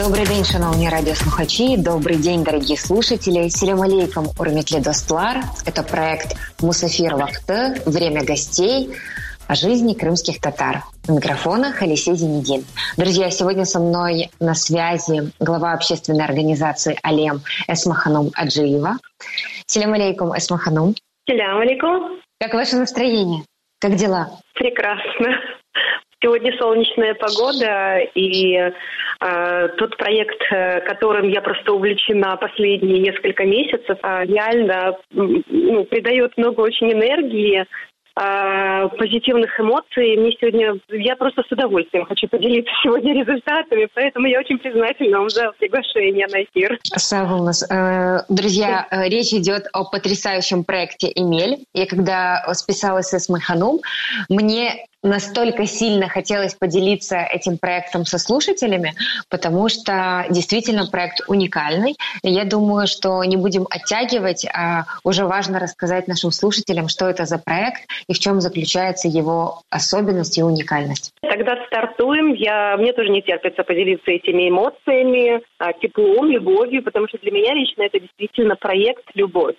Добрий день, шановні радиослухачи. Добрый день, дорогие слушатели. Селям алейкум, урметле достлар. Это проект Мусафир Вахты «Время гостей» о жизни крымских татар. У микрофона Халисей Зенедин. Друзья, сегодня со мной на связи глава общественной организации «Алем» Эсмаханум Аджиева. Селям алейкум, Эсмаханум. Селям алейкум. Как ваше настроение? Как дела? Прекрасно. Сегодня солнечная погода, и э, тот проект, э, которым я просто увлечена последние несколько месяцев, э, реально ну, придает много очень энергии, э, позитивных эмоций. Мне сегодня, я просто с удовольствием хочу поделиться сегодня результатами, поэтому я очень признательна вам за приглашение на эфир. Савулнас. Э, друзья, э, речь идет о потрясающем проекте «Эмель». Я когда списалась с Маханум, мне настолько сильно хотелось поделиться этим проектом со слушателями, потому что действительно проект уникальный. И я думаю, что не будем оттягивать, а уже важно рассказать нашим слушателям, что это за проект и в чем заключается его особенность и уникальность. Тогда стартуем. Я, мне тоже не терпится поделиться этими эмоциями, а, теплом, любовью, потому что для меня лично это действительно проект «Любовь»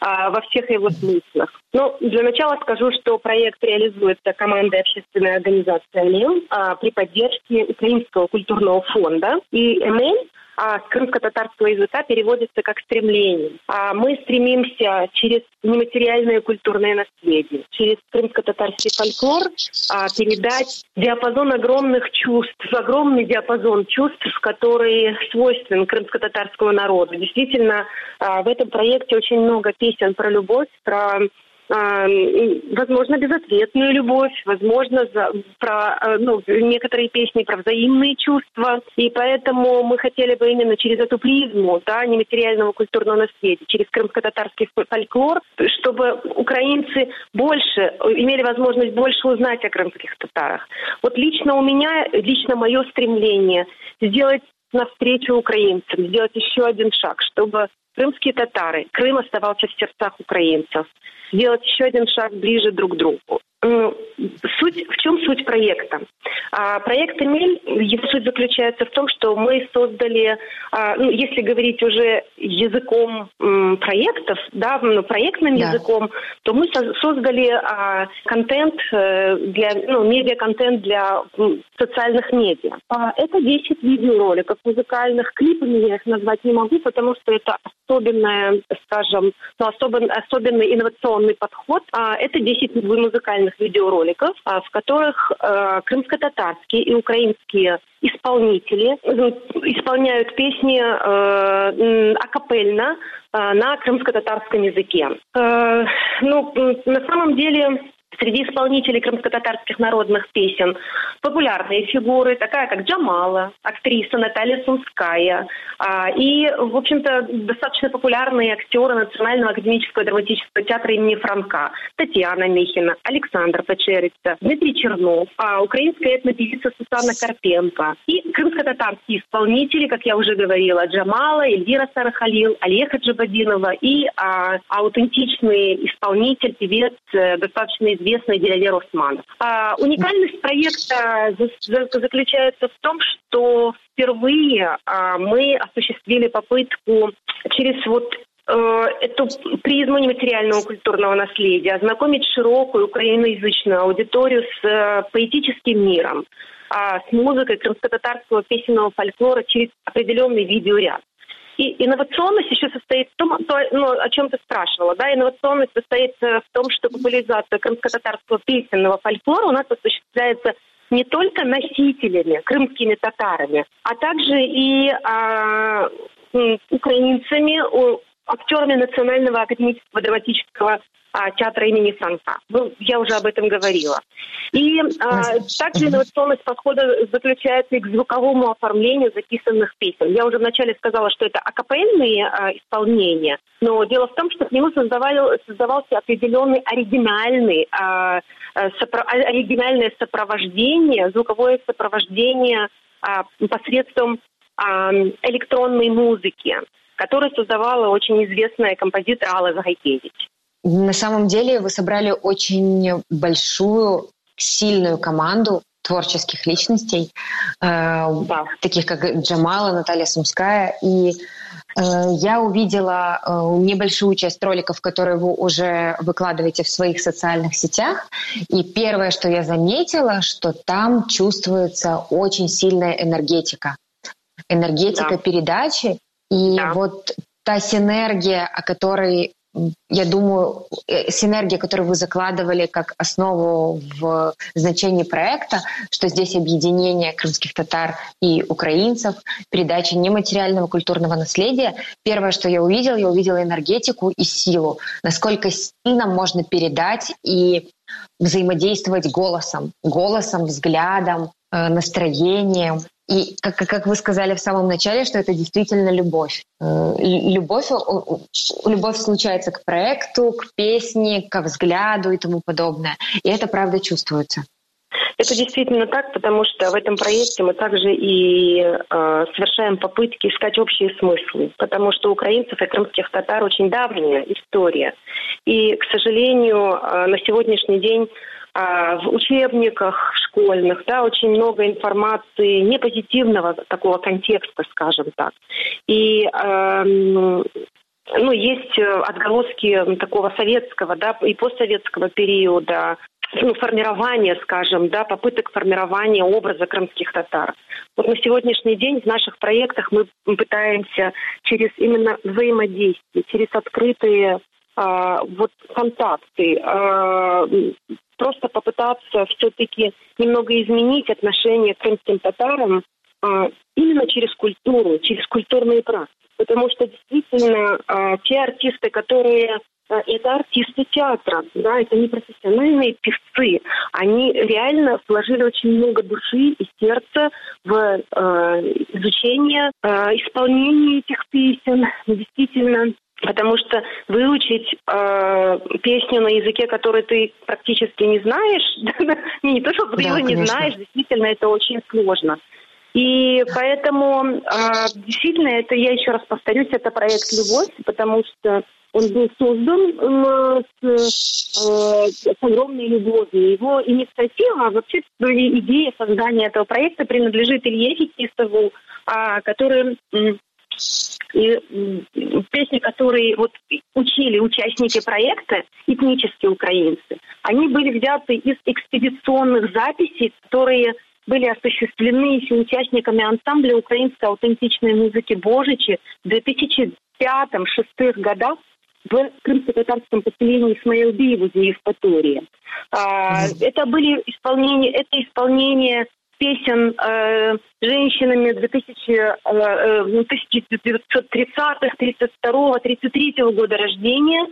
а, во всех его смыслах. Ну, для начала скажу, что проект реализуется командой общественной организации «Алим» а, при поддержке Украинского культурного фонда. И «Эмель» а с крымско-татарского языка переводится как «стремление». А мы стремимся через нематериальное культурное наследие, через крымско-татарский фольклор а, передать диапазон огромных чувств, огромный диапазон чувств, который свойствен крымско-татарскому народу. Действительно, а, в этом проекте очень много песен про любовь, про возможно, безответную любовь, возможно, за, про а, ну, некоторые песни про взаимные чувства. И поэтому мы хотели бы именно через эту призму да, нематериального культурного наследия, через крымско-татарский фольклор, чтобы украинцы больше имели возможность больше узнать о крымских татарах. Вот лично у меня, лично мое стремление сделать навстречу украинцам, сделать еще один шаг, чтобы крымские татары, Крым оставался в сердцах украинцев – сделать еще один шаг ближе друг к другу. Суть, в чем суть проекта? А, проект «Эмель», его суть заключается в том, что мы создали, а, ну, если говорить уже языком м, проектов, да, ну, проектным да. языком, то мы со- создали а, контент э, для, ну, медиа-контент для м, социальных медиа. А, это 10 видеороликов музыкальных, клипами я их назвать не могу, потому что это особенная, скажем, ну, особен, особенный инновационный подход. А, это 10 музыкальных видеороликов, а, в которых а, крымско-татарские и украинские исполнители ну, исполняют песни э, акапельно э, на крымско-татарском языке. Э, ну, на самом деле Среди исполнителей крымско-татарских народных песен популярные фигуры, такая как Джамала, актриса Наталья Сумская, а, и, в общем-то, достаточно популярные актеры Национального академического драматического театра имени Франка, Татьяна Михина, Александр Печерица, Дмитрий Чернов, а, украинская этнопевица Сусанна Карпенко и крымско-татарские исполнители, как я уже говорила, Джамала, Эльвира Сарахалил, Олега Джабадинова и а, аутентичный исполнитель, певец, э, достаточно известный известный Дилявер Усманов. А, уникальность проекта заключается в том, что впервые а, мы осуществили попытку через вот э, эту призму нематериального культурного наследия, ознакомить широкую украиноязычную аудиторию с э, поэтическим миром, а, с музыкой крымско-татарского песенного фольклора через определенный видеоряд. И инновационность еще состоит в том, то, ну, о чем ты спрашивала, да, инновационность состоит э, в том, что популяризация крымско-татарского песенного фольклора у нас осуществляется не только носителями, крымскими татарами, а также и а, украинцами, актерами Национального академического драматического а, театра имени Франка. Ну, я уже об этом говорила. И а, также инновационность подхода заключается и к звуковому оформлению записанных песен. Я уже вначале сказала, что это акапельные а, исполнения, но дело в том, что к нему создавали, создавался определенный оригинальный, а, а сопро, оригинальное сопровождение, звуковое сопровождение а, посредством а, электронной музыки, которое создавала очень известная композитор Алла Загайкевич. На самом деле вы собрали очень большую, сильную команду творческих личностей, э, да. таких как Джамала, Наталья Сумская. И э, я увидела э, небольшую часть роликов, которые вы уже выкладываете в своих социальных сетях. И первое, что я заметила, что там чувствуется очень сильная энергетика. Энергетика да. передачи. И да. вот та синергия, о которой я думаю, э, синергия, которую вы закладывали как основу в значении проекта, что здесь объединение крымских татар и украинцев, передача нематериального культурного наследия. Первое, что я увидела, я увидела энергетику и силу, насколько сильно можно передать и взаимодействовать голосом, голосом, взглядом, э, настроением. И как, как вы сказали в самом начале, что это действительно любовь. Э, любовь, любовь случается к проекту, к песне, к взгляду и тому подобное. И это правда чувствуется. Это действительно так, потому что в этом проекте мы также и э, совершаем попытки искать общие смыслы, потому что у украинцев и крымских татар очень давняя история. И, к сожалению, э, на сегодняшний день в учебниках школьных, да, очень много информации непозитивного такого контекста, скажем так. И эм, ну, есть отголоски такого советского, да, и постсоветского периода, ну, формирования, скажем, да, попыток формирования образа крымских татар. Вот на сегодняшний день в наших проектах мы пытаемся через именно взаимодействие, через открытые а, вот контакты, а, просто попытаться все-таки немного изменить отношение к крымским татарам а, именно через культуру, через культурные практики. Потому что действительно а, те артисты, которые а, это артисты театра, да, это не профессиональные певцы. Они реально вложили очень много души и сердца в э, изучение, э, исполнение этих песен. Действительно, Потому что выучить э, песню на языке, который ты практически не знаешь, не то, что ты его не знаешь, действительно это очень сложно. И поэтому э, действительно это, я еще раз повторюсь, это проект «Любовь», потому что он был создан э, с, э, с огромной любовью. Его инициатива, вообще идея создания этого проекта принадлежит Илье Фетистову, э, который и песни, которые вот учили участники проекта, этнические украинцы, они были взяты из экспедиционных записей, которые были осуществлены еще участниками ансамбля украинской аутентичной музыки «Божичи» в 2005-2006 годах в крымско-татарском поселении Исмаилбиево в Евпатории. А, это были исполнения, это исполнение песен э, женщинами 1930-х, 32-го, 33-го года рождения.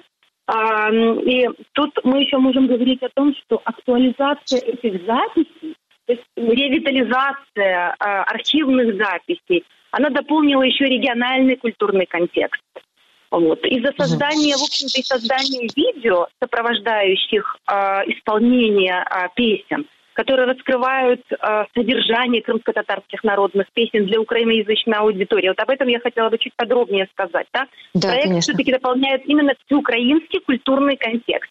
А, и тут мы еще можем говорить о том, что актуализация этих записей, то есть ревитализация а, архивных записей, она дополнила еще региональный культурный контекст. Вот. Из-за создания, в общем-то, и создания видео, сопровождающих э, исполнение э, песен, которые раскрывают э, содержание крымско-татарских народных песен для украиноязычной аудитории. Вот об этом я хотела бы чуть подробнее сказать. Да? Да, Проект конечно. все-таки дополняет именно всеукраинский культурный контекст.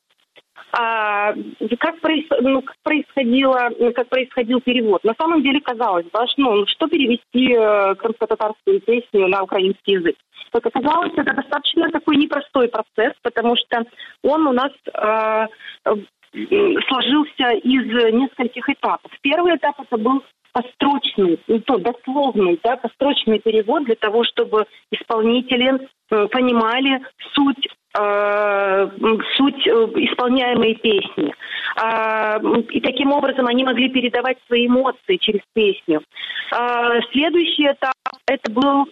А, как, проис, ну, как, происходило, как происходил перевод? На самом деле казалось бы, ну, что перевести э, крымско-татарскую песню на украинский язык? Как оказалось, это достаточно такой непростой процесс, потому что он у нас э, сложился из нескольких этапов. Первый этап это был построчный, не то дословный, да, построчный перевод для того, чтобы исполнители понимали суть э, суть э, исполняемой песни. Э, и таким образом они могли передавать свои эмоции через песню. Э, следующий этап это был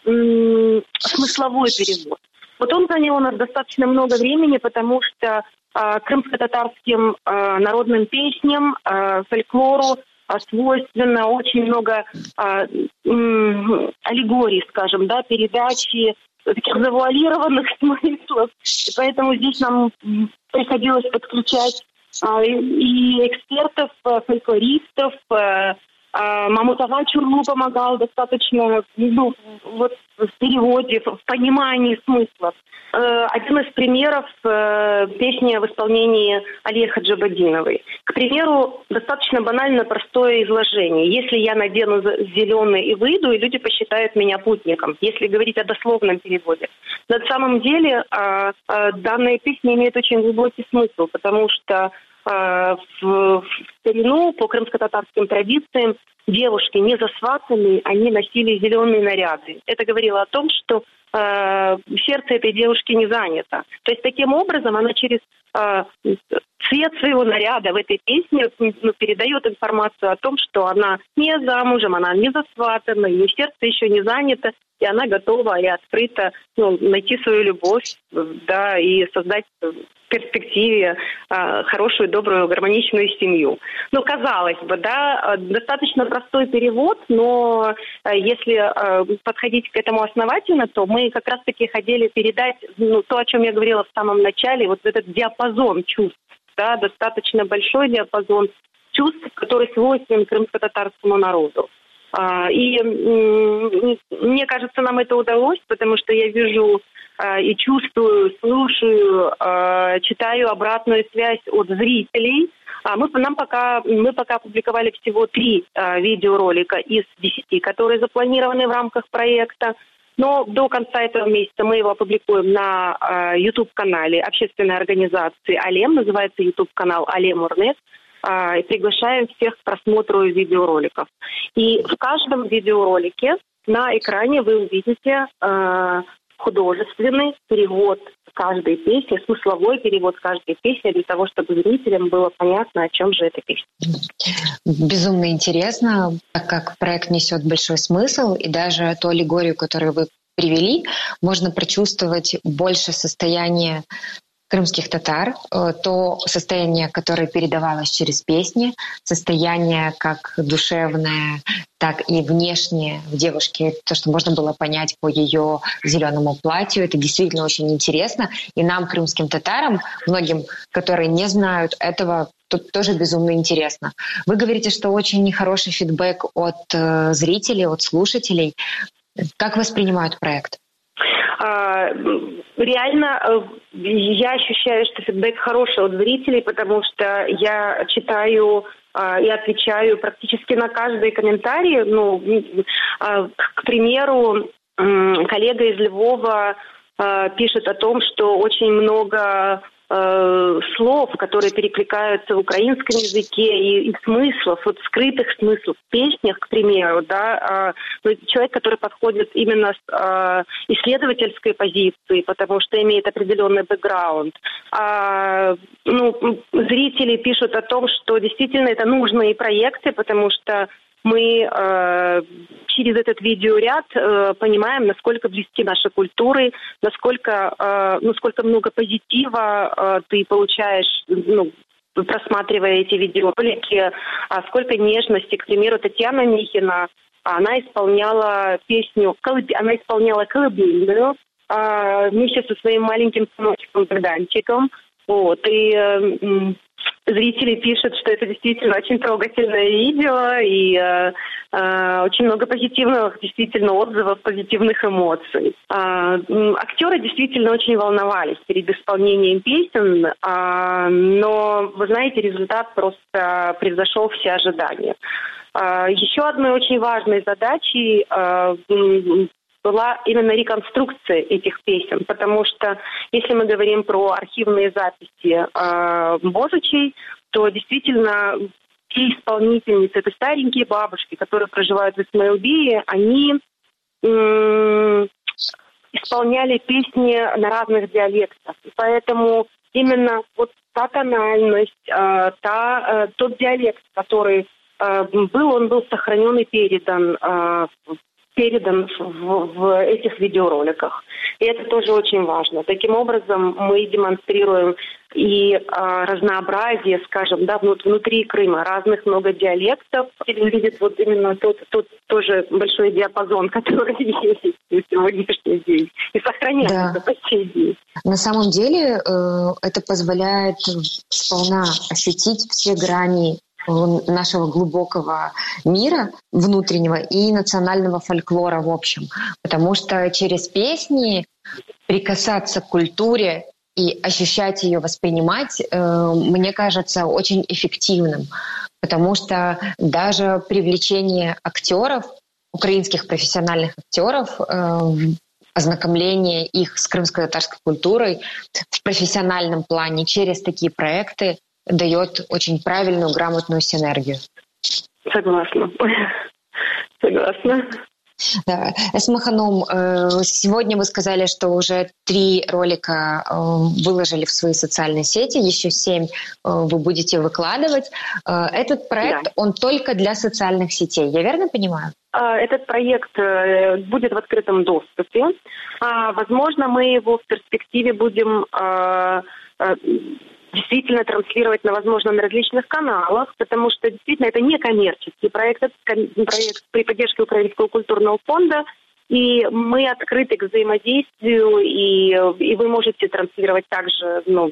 смысловой перевод. Вот он занял у нас достаточно много времени, потому что э, крымско-татарским э, народным песням, э, фольклору э, свойственно очень много э, э, аллегорий, скажем, да, передачи таких завуалированных смыслов. И поэтому здесь нам приходилось подключать и экспертов, фольклористов, а, Мамутова Чурну помогал достаточно ну, вот, в переводе, в понимании смыслов. Э, один из примеров э, песни в исполнении Алии Хаджабадиновой. К примеру, достаточно банально простое изложение. Если я надену зеленый и выйду, и люди посчитают меня путником, если говорить о дословном переводе. На самом деле а, а, данная песня имеет очень глубокий смысл, потому что а, в старину по крымско-татарским традициям девушки не засватанные, они носили зеленые наряды. Это говорило о том, что э, сердце этой девушки не занято. То есть таким образом она через э, цвет своего наряда в этой песне ну, передает информацию о том, что она не замужем, она не засватана, ее сердце еще не занято, и она готова и открыта ну, найти свою любовь, да, и создать перспективе э, хорошую, добрую, гармоничную семью. Ну, казалось бы, да, достаточно простой перевод, но э, если э, подходить к этому основательно, то мы как раз-таки хотели передать ну, то, о чем я говорила в самом начале, вот этот диапазон чувств, да, достаточно большой диапазон чувств, который свойственен крымско-татарскому народу. А, и мне кажется, нам это удалось, потому что я вижу а, и чувствую, слушаю, а, читаю обратную связь от зрителей. Мы, нам пока, мы пока опубликовали всего три видеоролика из десяти, которые запланированы в рамках проекта. Но до конца этого месяца мы его опубликуем на YouTube-канале общественной организации «Алем». Называется YouTube-канал «Алем Урнет». А, и приглашаем всех к просмотру видеороликов. И в каждом видеоролике на экране вы увидите э, художественный перевод каждой песни, смысловой перевод каждой песни для того, чтобы зрителям было понятно, о чем же эта песня. Безумно интересно, так как проект несет большой смысл, и даже ту аллегорию, которую вы привели, можно прочувствовать больше состояние крымских татар, э, то состояние, которое передавалось через песни, состояние как душевное, так и внешнее в девушке, то, что можно было понять по ее зеленому платью, это действительно очень интересно. И нам, крымским татарам, многим, которые не знают этого, тут тоже безумно интересно. Вы говорите, что очень нехороший фидбэк от э, зрителей, от слушателей. Как воспринимают проект? А, реально э, я ощущаю, что фидбэк хороший от зрителей, потому что я читаю а, и отвечаю практически на каждый комментарий. Ну, а, к примеру, коллега из Львова пишет о том, что очень много э, слов, которые перекликаются в украинском языке, и, и смыслов, вот скрытых смыслов в песнях, к примеру, да, э, человек, который подходит именно с э, исследовательской позиции, потому что имеет определенный бэкграунд. А, ну, зрители пишут о том, что действительно это нужные проекты, потому что мы э, через этот видеоряд э, понимаем, насколько близки наши культуры, насколько, э, ну, сколько много позитива э, ты получаешь, ну, просматривая эти видеоролики, а сколько нежности. К примеру, Татьяна Михина, она исполняла песню, она исполняла колыбельную э, вместе со своим маленьким сыночком Богданчиком. Вот, и э, зрители пишут, что это действительно очень трогательное видео и э, э, очень много позитивных действительно отзывов, позитивных эмоций. Э, актеры действительно очень волновались перед исполнением песен, э, но, вы знаете, результат просто превзошел все ожидания. Э, еще одной очень важной задачей была именно реконструкция этих песен, потому что если мы говорим про архивные записи э, Божичей, то действительно те исполнительницы, это старенькие бабушки, которые проживают в Исмаилбии, они э, исполняли песни на разных диалектах. И поэтому именно вот та тональность, э, та, э, тот диалект, который э, был, он был сохранен и передан э, передан в, в этих видеороликах. И это тоже очень важно. Таким образом, мы демонстрируем и э, разнообразие, скажем, да, внутри Крыма разных много диалектов. И видит вот именно тот, тот тоже большой диапазон, который есть на сегодняшний день и сохраняется да. по сей день. На самом деле э, это позволяет сполна ощутить все грани нашего глубокого мира внутреннего и национального фольклора в общем. Потому что через песни прикасаться к культуре и ощущать ее, воспринимать, э, мне кажется, очень эффективным. Потому что даже привлечение актеров, украинских профессиональных актеров, э, ознакомление их с крымско-татарской культурой в профессиональном плане через такие проекты дает очень правильную, грамотную синергию. Согласна. Согласна. Да. Эсмаханом, э, сегодня вы сказали, что уже три ролика э, выложили в свои социальные сети, еще семь э, вы будете выкладывать. Этот проект, да. он только для социальных сетей, я верно понимаю? А, этот проект будет в открытом доступе. А, возможно, мы его в перспективе будем действительно транслировать на, возможно, на различных каналах, потому что действительно это не коммерческий проект, это проект при поддержке Украинского культурного фонда, и мы открыты к взаимодействию, и, и вы можете транслировать также ну,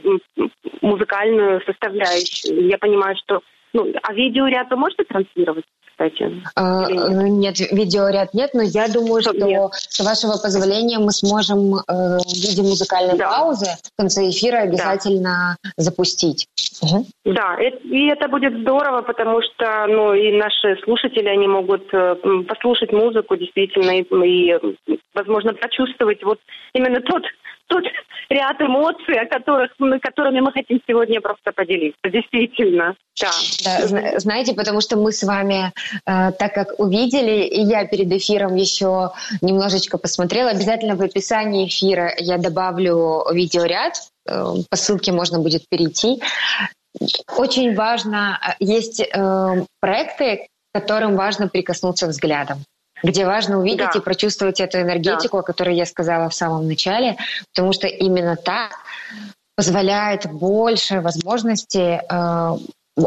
музыкальную составляющую. Я понимаю, что ну, а видеоряд вы можете транслировать? Кстати? А, нет? нет, видеоряд нет, но я думаю, что нет. с вашего позволения мы сможем э, в виде музыкальной да. паузы в конце эфира обязательно да. запустить. Угу. Да, и это будет здорово, потому что ну, и наши слушатели, они могут э, послушать музыку действительно и, и возможно, почувствовать вот именно тот тут ряд эмоций, о которых, которыми мы хотим сегодня просто поделиться. Действительно, да. да знаете, потому что мы с вами, так как увидели, и я перед эфиром еще немножечко посмотрела, обязательно в описании эфира я добавлю видеоряд, э, по ссылке можно будет перейти. Очень важно, э, есть э, проекты, которым важно прикоснуться взглядом где важно увидеть да. и прочувствовать эту энергетику, да. о которой я сказала в самом начале, потому что именно так позволяет больше возможностей э,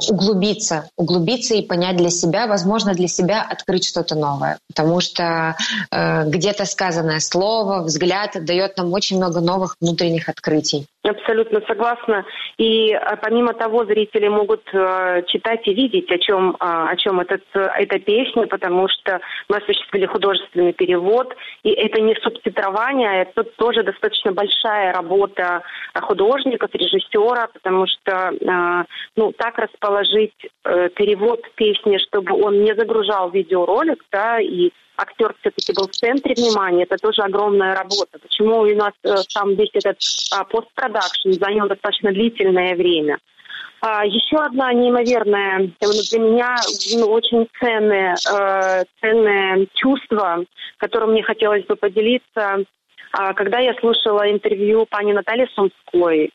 углубиться, углубиться и понять для себя, возможно, для себя открыть что-то новое. Потому что э, где-то сказанное слово, взгляд дает нам очень много новых внутренних открытий. Абсолютно согласна. И а, помимо того, зрители могут э, читать и видеть, о чем, э, о чем этот, эта песня, потому что мы осуществили художественный перевод. И это не субтитрование, а это тоже достаточно большая работа художника, режиссера, потому что э, ну, так расположить э, перевод песни, чтобы он не загружал видеоролик, да, и актер все-таки был в центре внимания, это тоже огромная работа. Почему у нас э, сам весь этот а, постпродакшн занял достаточно длительное время. А, еще одна неимоверная, для меня ну, очень ценное, э, ценное чувство, которым мне хотелось бы поделиться, а, когда я слушала интервью пани Натальи Сумской,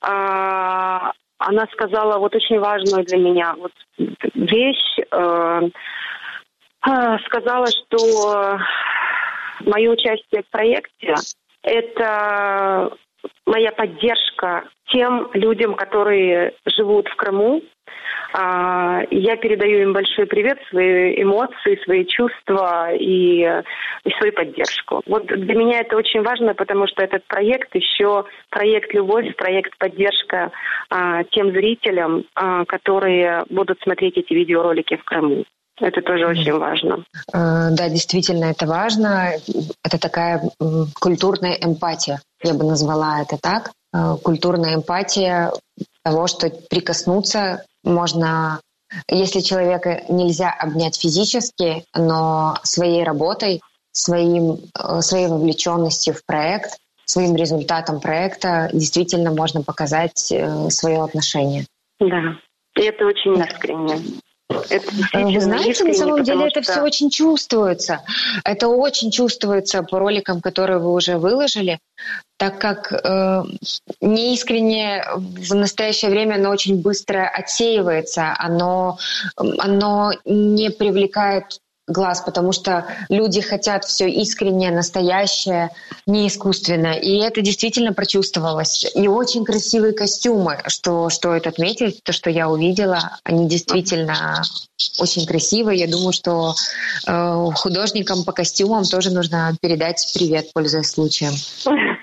а, она сказала вот очень важную для меня вот вещь. Э, сказала, что мое участие в проекте – это моя поддержка тем людям, которые живут в Крыму. А, я передаю им большой привет, свои эмоции, свои чувства и, и свою поддержку. Вот для меня это очень важно, потому что этот проект еще проект «Любовь», проект поддержка а, тем зрителям, которые будут смотреть эти видеоролики в Крыму. Это тоже очень важно. Э, да, действительно, это важно. Это такая культурная эмпатия, я бы назвала это так. Э, культурная эмпатия того, что прикоснуться можно если человека нельзя обнять физически, но своей работой, своим, э, своей вовлеченностью в проект, своим результатом проекта действительно можно показать свое отношение. Да, и это очень искренне. Это Вы знаете, на самом деле что... это все очень чувствуется. Это очень чувствуется по роликам, которые вы уже выложили, так как э, неискренне в настоящее время оно очень быстро отсеивается, оно, оно не привлекает глаз, потому что люди хотят все искреннее, настоящее, не искусственно. И это действительно прочувствовалось. И очень красивые костюмы, что стоит отметить, то, что я увидела, они действительно очень красивые. Я думаю, что э, художникам по костюмам тоже нужно передать привет, пользуясь случаем.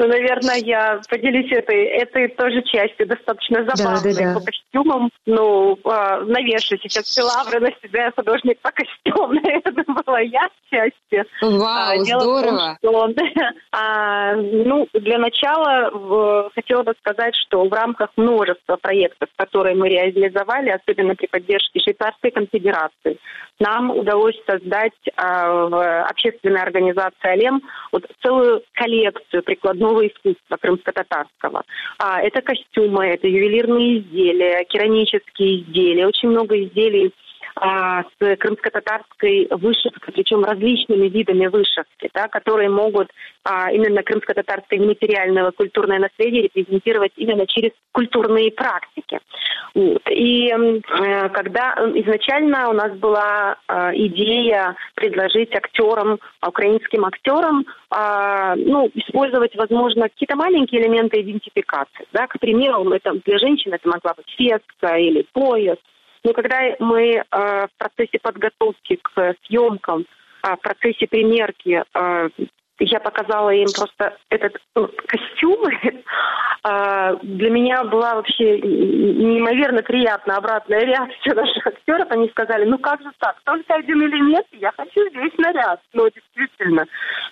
Ну, наверное, я поделюсь этой, этой тоже частью, достаточно забавной да, да, да. по костюмам. Ну, э, навешу сейчас все лавры на себя художник по костюмам. Это была я части. Вау, а, здорово. Том, что, а, ну, для начала в, хотела бы сказать, что в рамках множества проектов, которые мы реализовали, особенно при поддержке Швейцарской конфедерации, нам удалось создать а, в общественной организации «Алем» вот целую коллекцию прикладного искусства крымско-татарского. А, это костюмы, это ювелирные изделия, керамические изделия, очень много изделий а, с крымско-татарской вышивкой, причем различными видами вышивки, да, которые могут а, именно крымско-татарское нематериальное культурное наследие репрезентировать именно через культурные практики. Вот. И э, когда изначально у нас была э, идея предложить актерам, украинским актерам, э, ну, использовать, возможно, какие-то маленькие элементы идентификации. Да? К примеру, это, для женщин это могла быть феска или пояс, но когда мы э, в процессе подготовки к съемкам, э, в процессе примерки э, я показала им просто этот ну, костюм. А, для меня была вообще неимоверно приятная обратная реакция наших актеров. Они сказали, ну как же так, только один элемент, я хочу здесь наряд. Ну, действительно.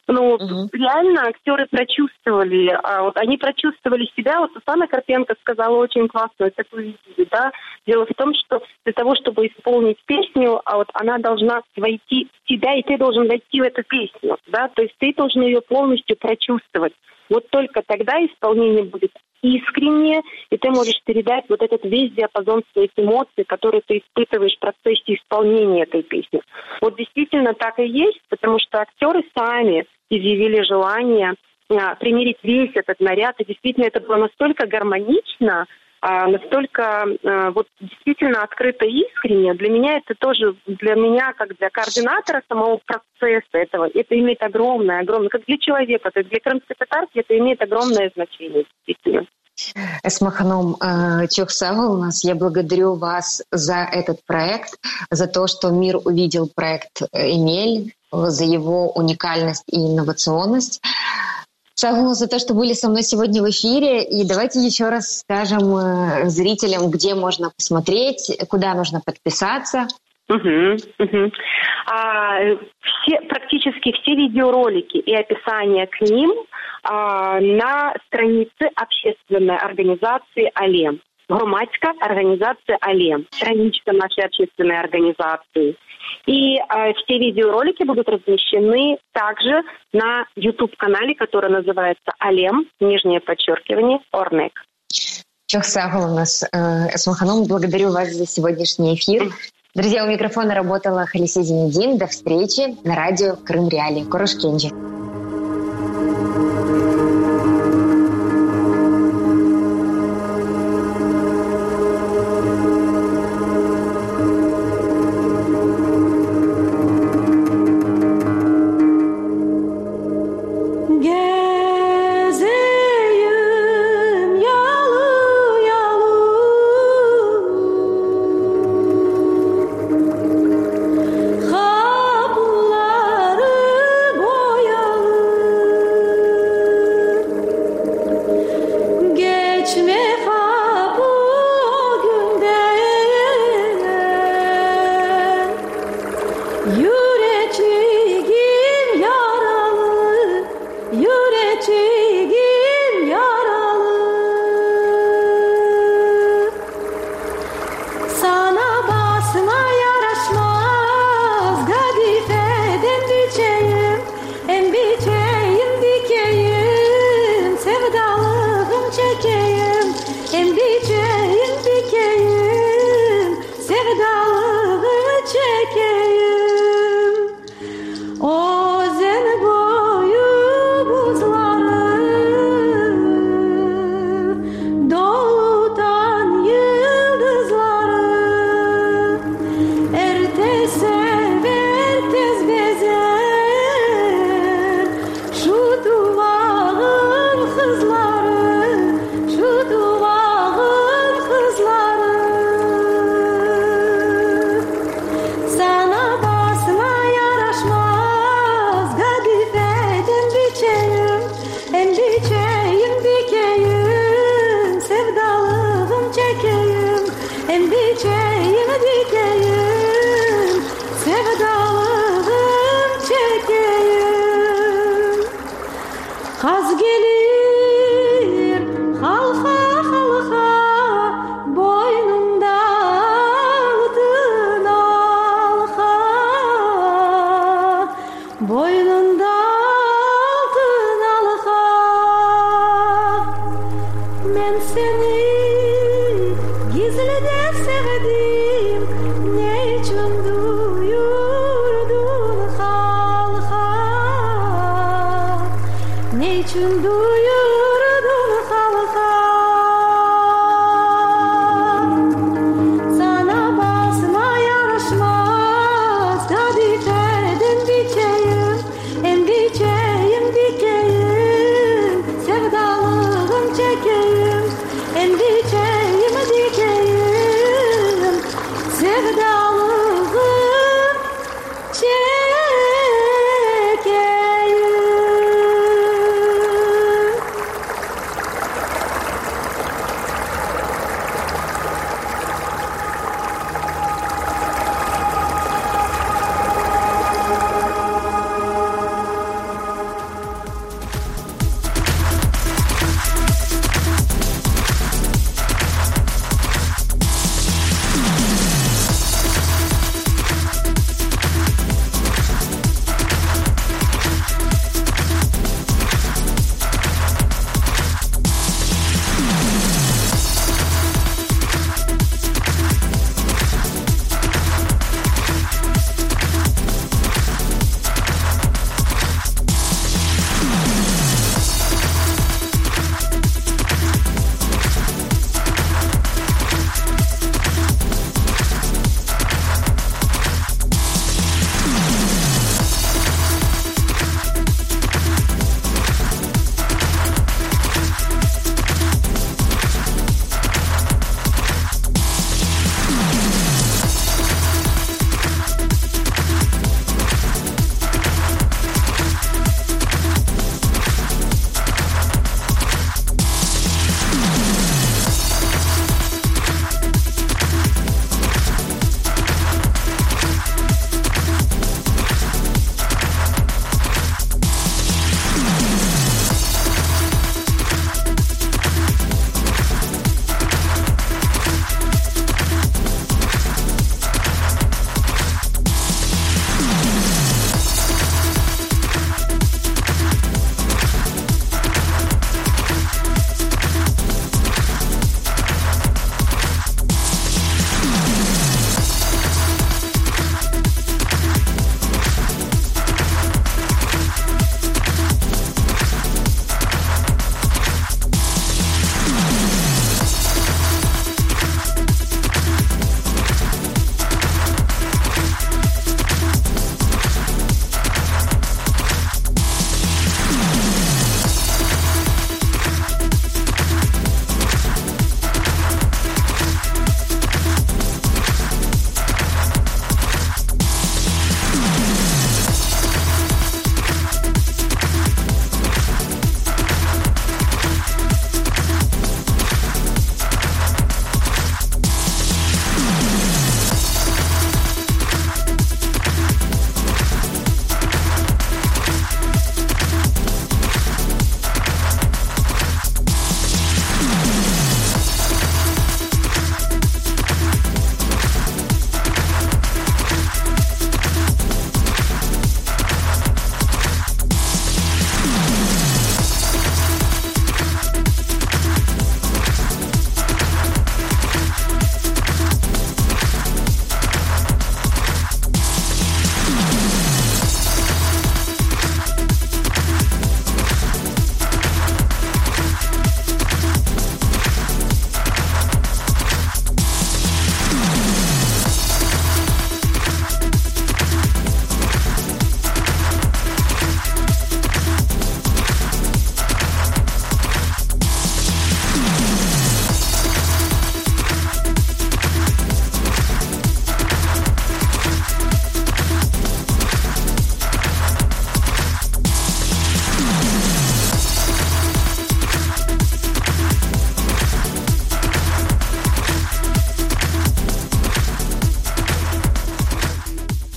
Ну, угу. реально актеры прочувствовали, а вот они прочувствовали себя. Вот Сусана Карпенко сказала очень классную такую видели, да. Дело в том, что для того, чтобы исполнить песню, а вот она должна войти в тебя, и ты должен войти в эту песню, да. То есть ты должен должен ее полностью прочувствовать. Вот только тогда исполнение будет искреннее, и ты можешь передать вот этот весь диапазон своих эмоций, которые ты испытываешь в процессе исполнения этой песни. Вот действительно так и есть, потому что актеры сами изъявили желание а, примерить весь этот наряд, и действительно это было настолько гармонично, настолько а, вот действительно открыто и искренне, для меня это тоже, для меня, как для координатора самого процесса этого, это имеет огромное, огромное, как для человека, так для крымской татарки это имеет огромное значение, действительно. Эсмаханом э, Чухсава у нас. Я благодарю вас за этот проект, за то, что мир увидел проект «Эмель», за его уникальность и инновационность. Шагу за то, что были со мной сегодня в эфире. И давайте еще раз скажем э, зрителям, где можно посмотреть, куда нужно подписаться. Угу, угу. А, все, практически все видеоролики и описания к ним а, на странице общественной организации «Алем». Громадская организация «Алем», страничка нашей общественной организации. И э, все видеоролики будут размещены также на YouTube-канале, который называется «Алем», нижнее подчеркивание, «Орнек». Нас э, Эсмаханом. Благодарю вас за сегодняшний эфир. Друзья, у микрофона работала Халисе Зинедин. До встречи на радио Крым Реали. Курушкенджи.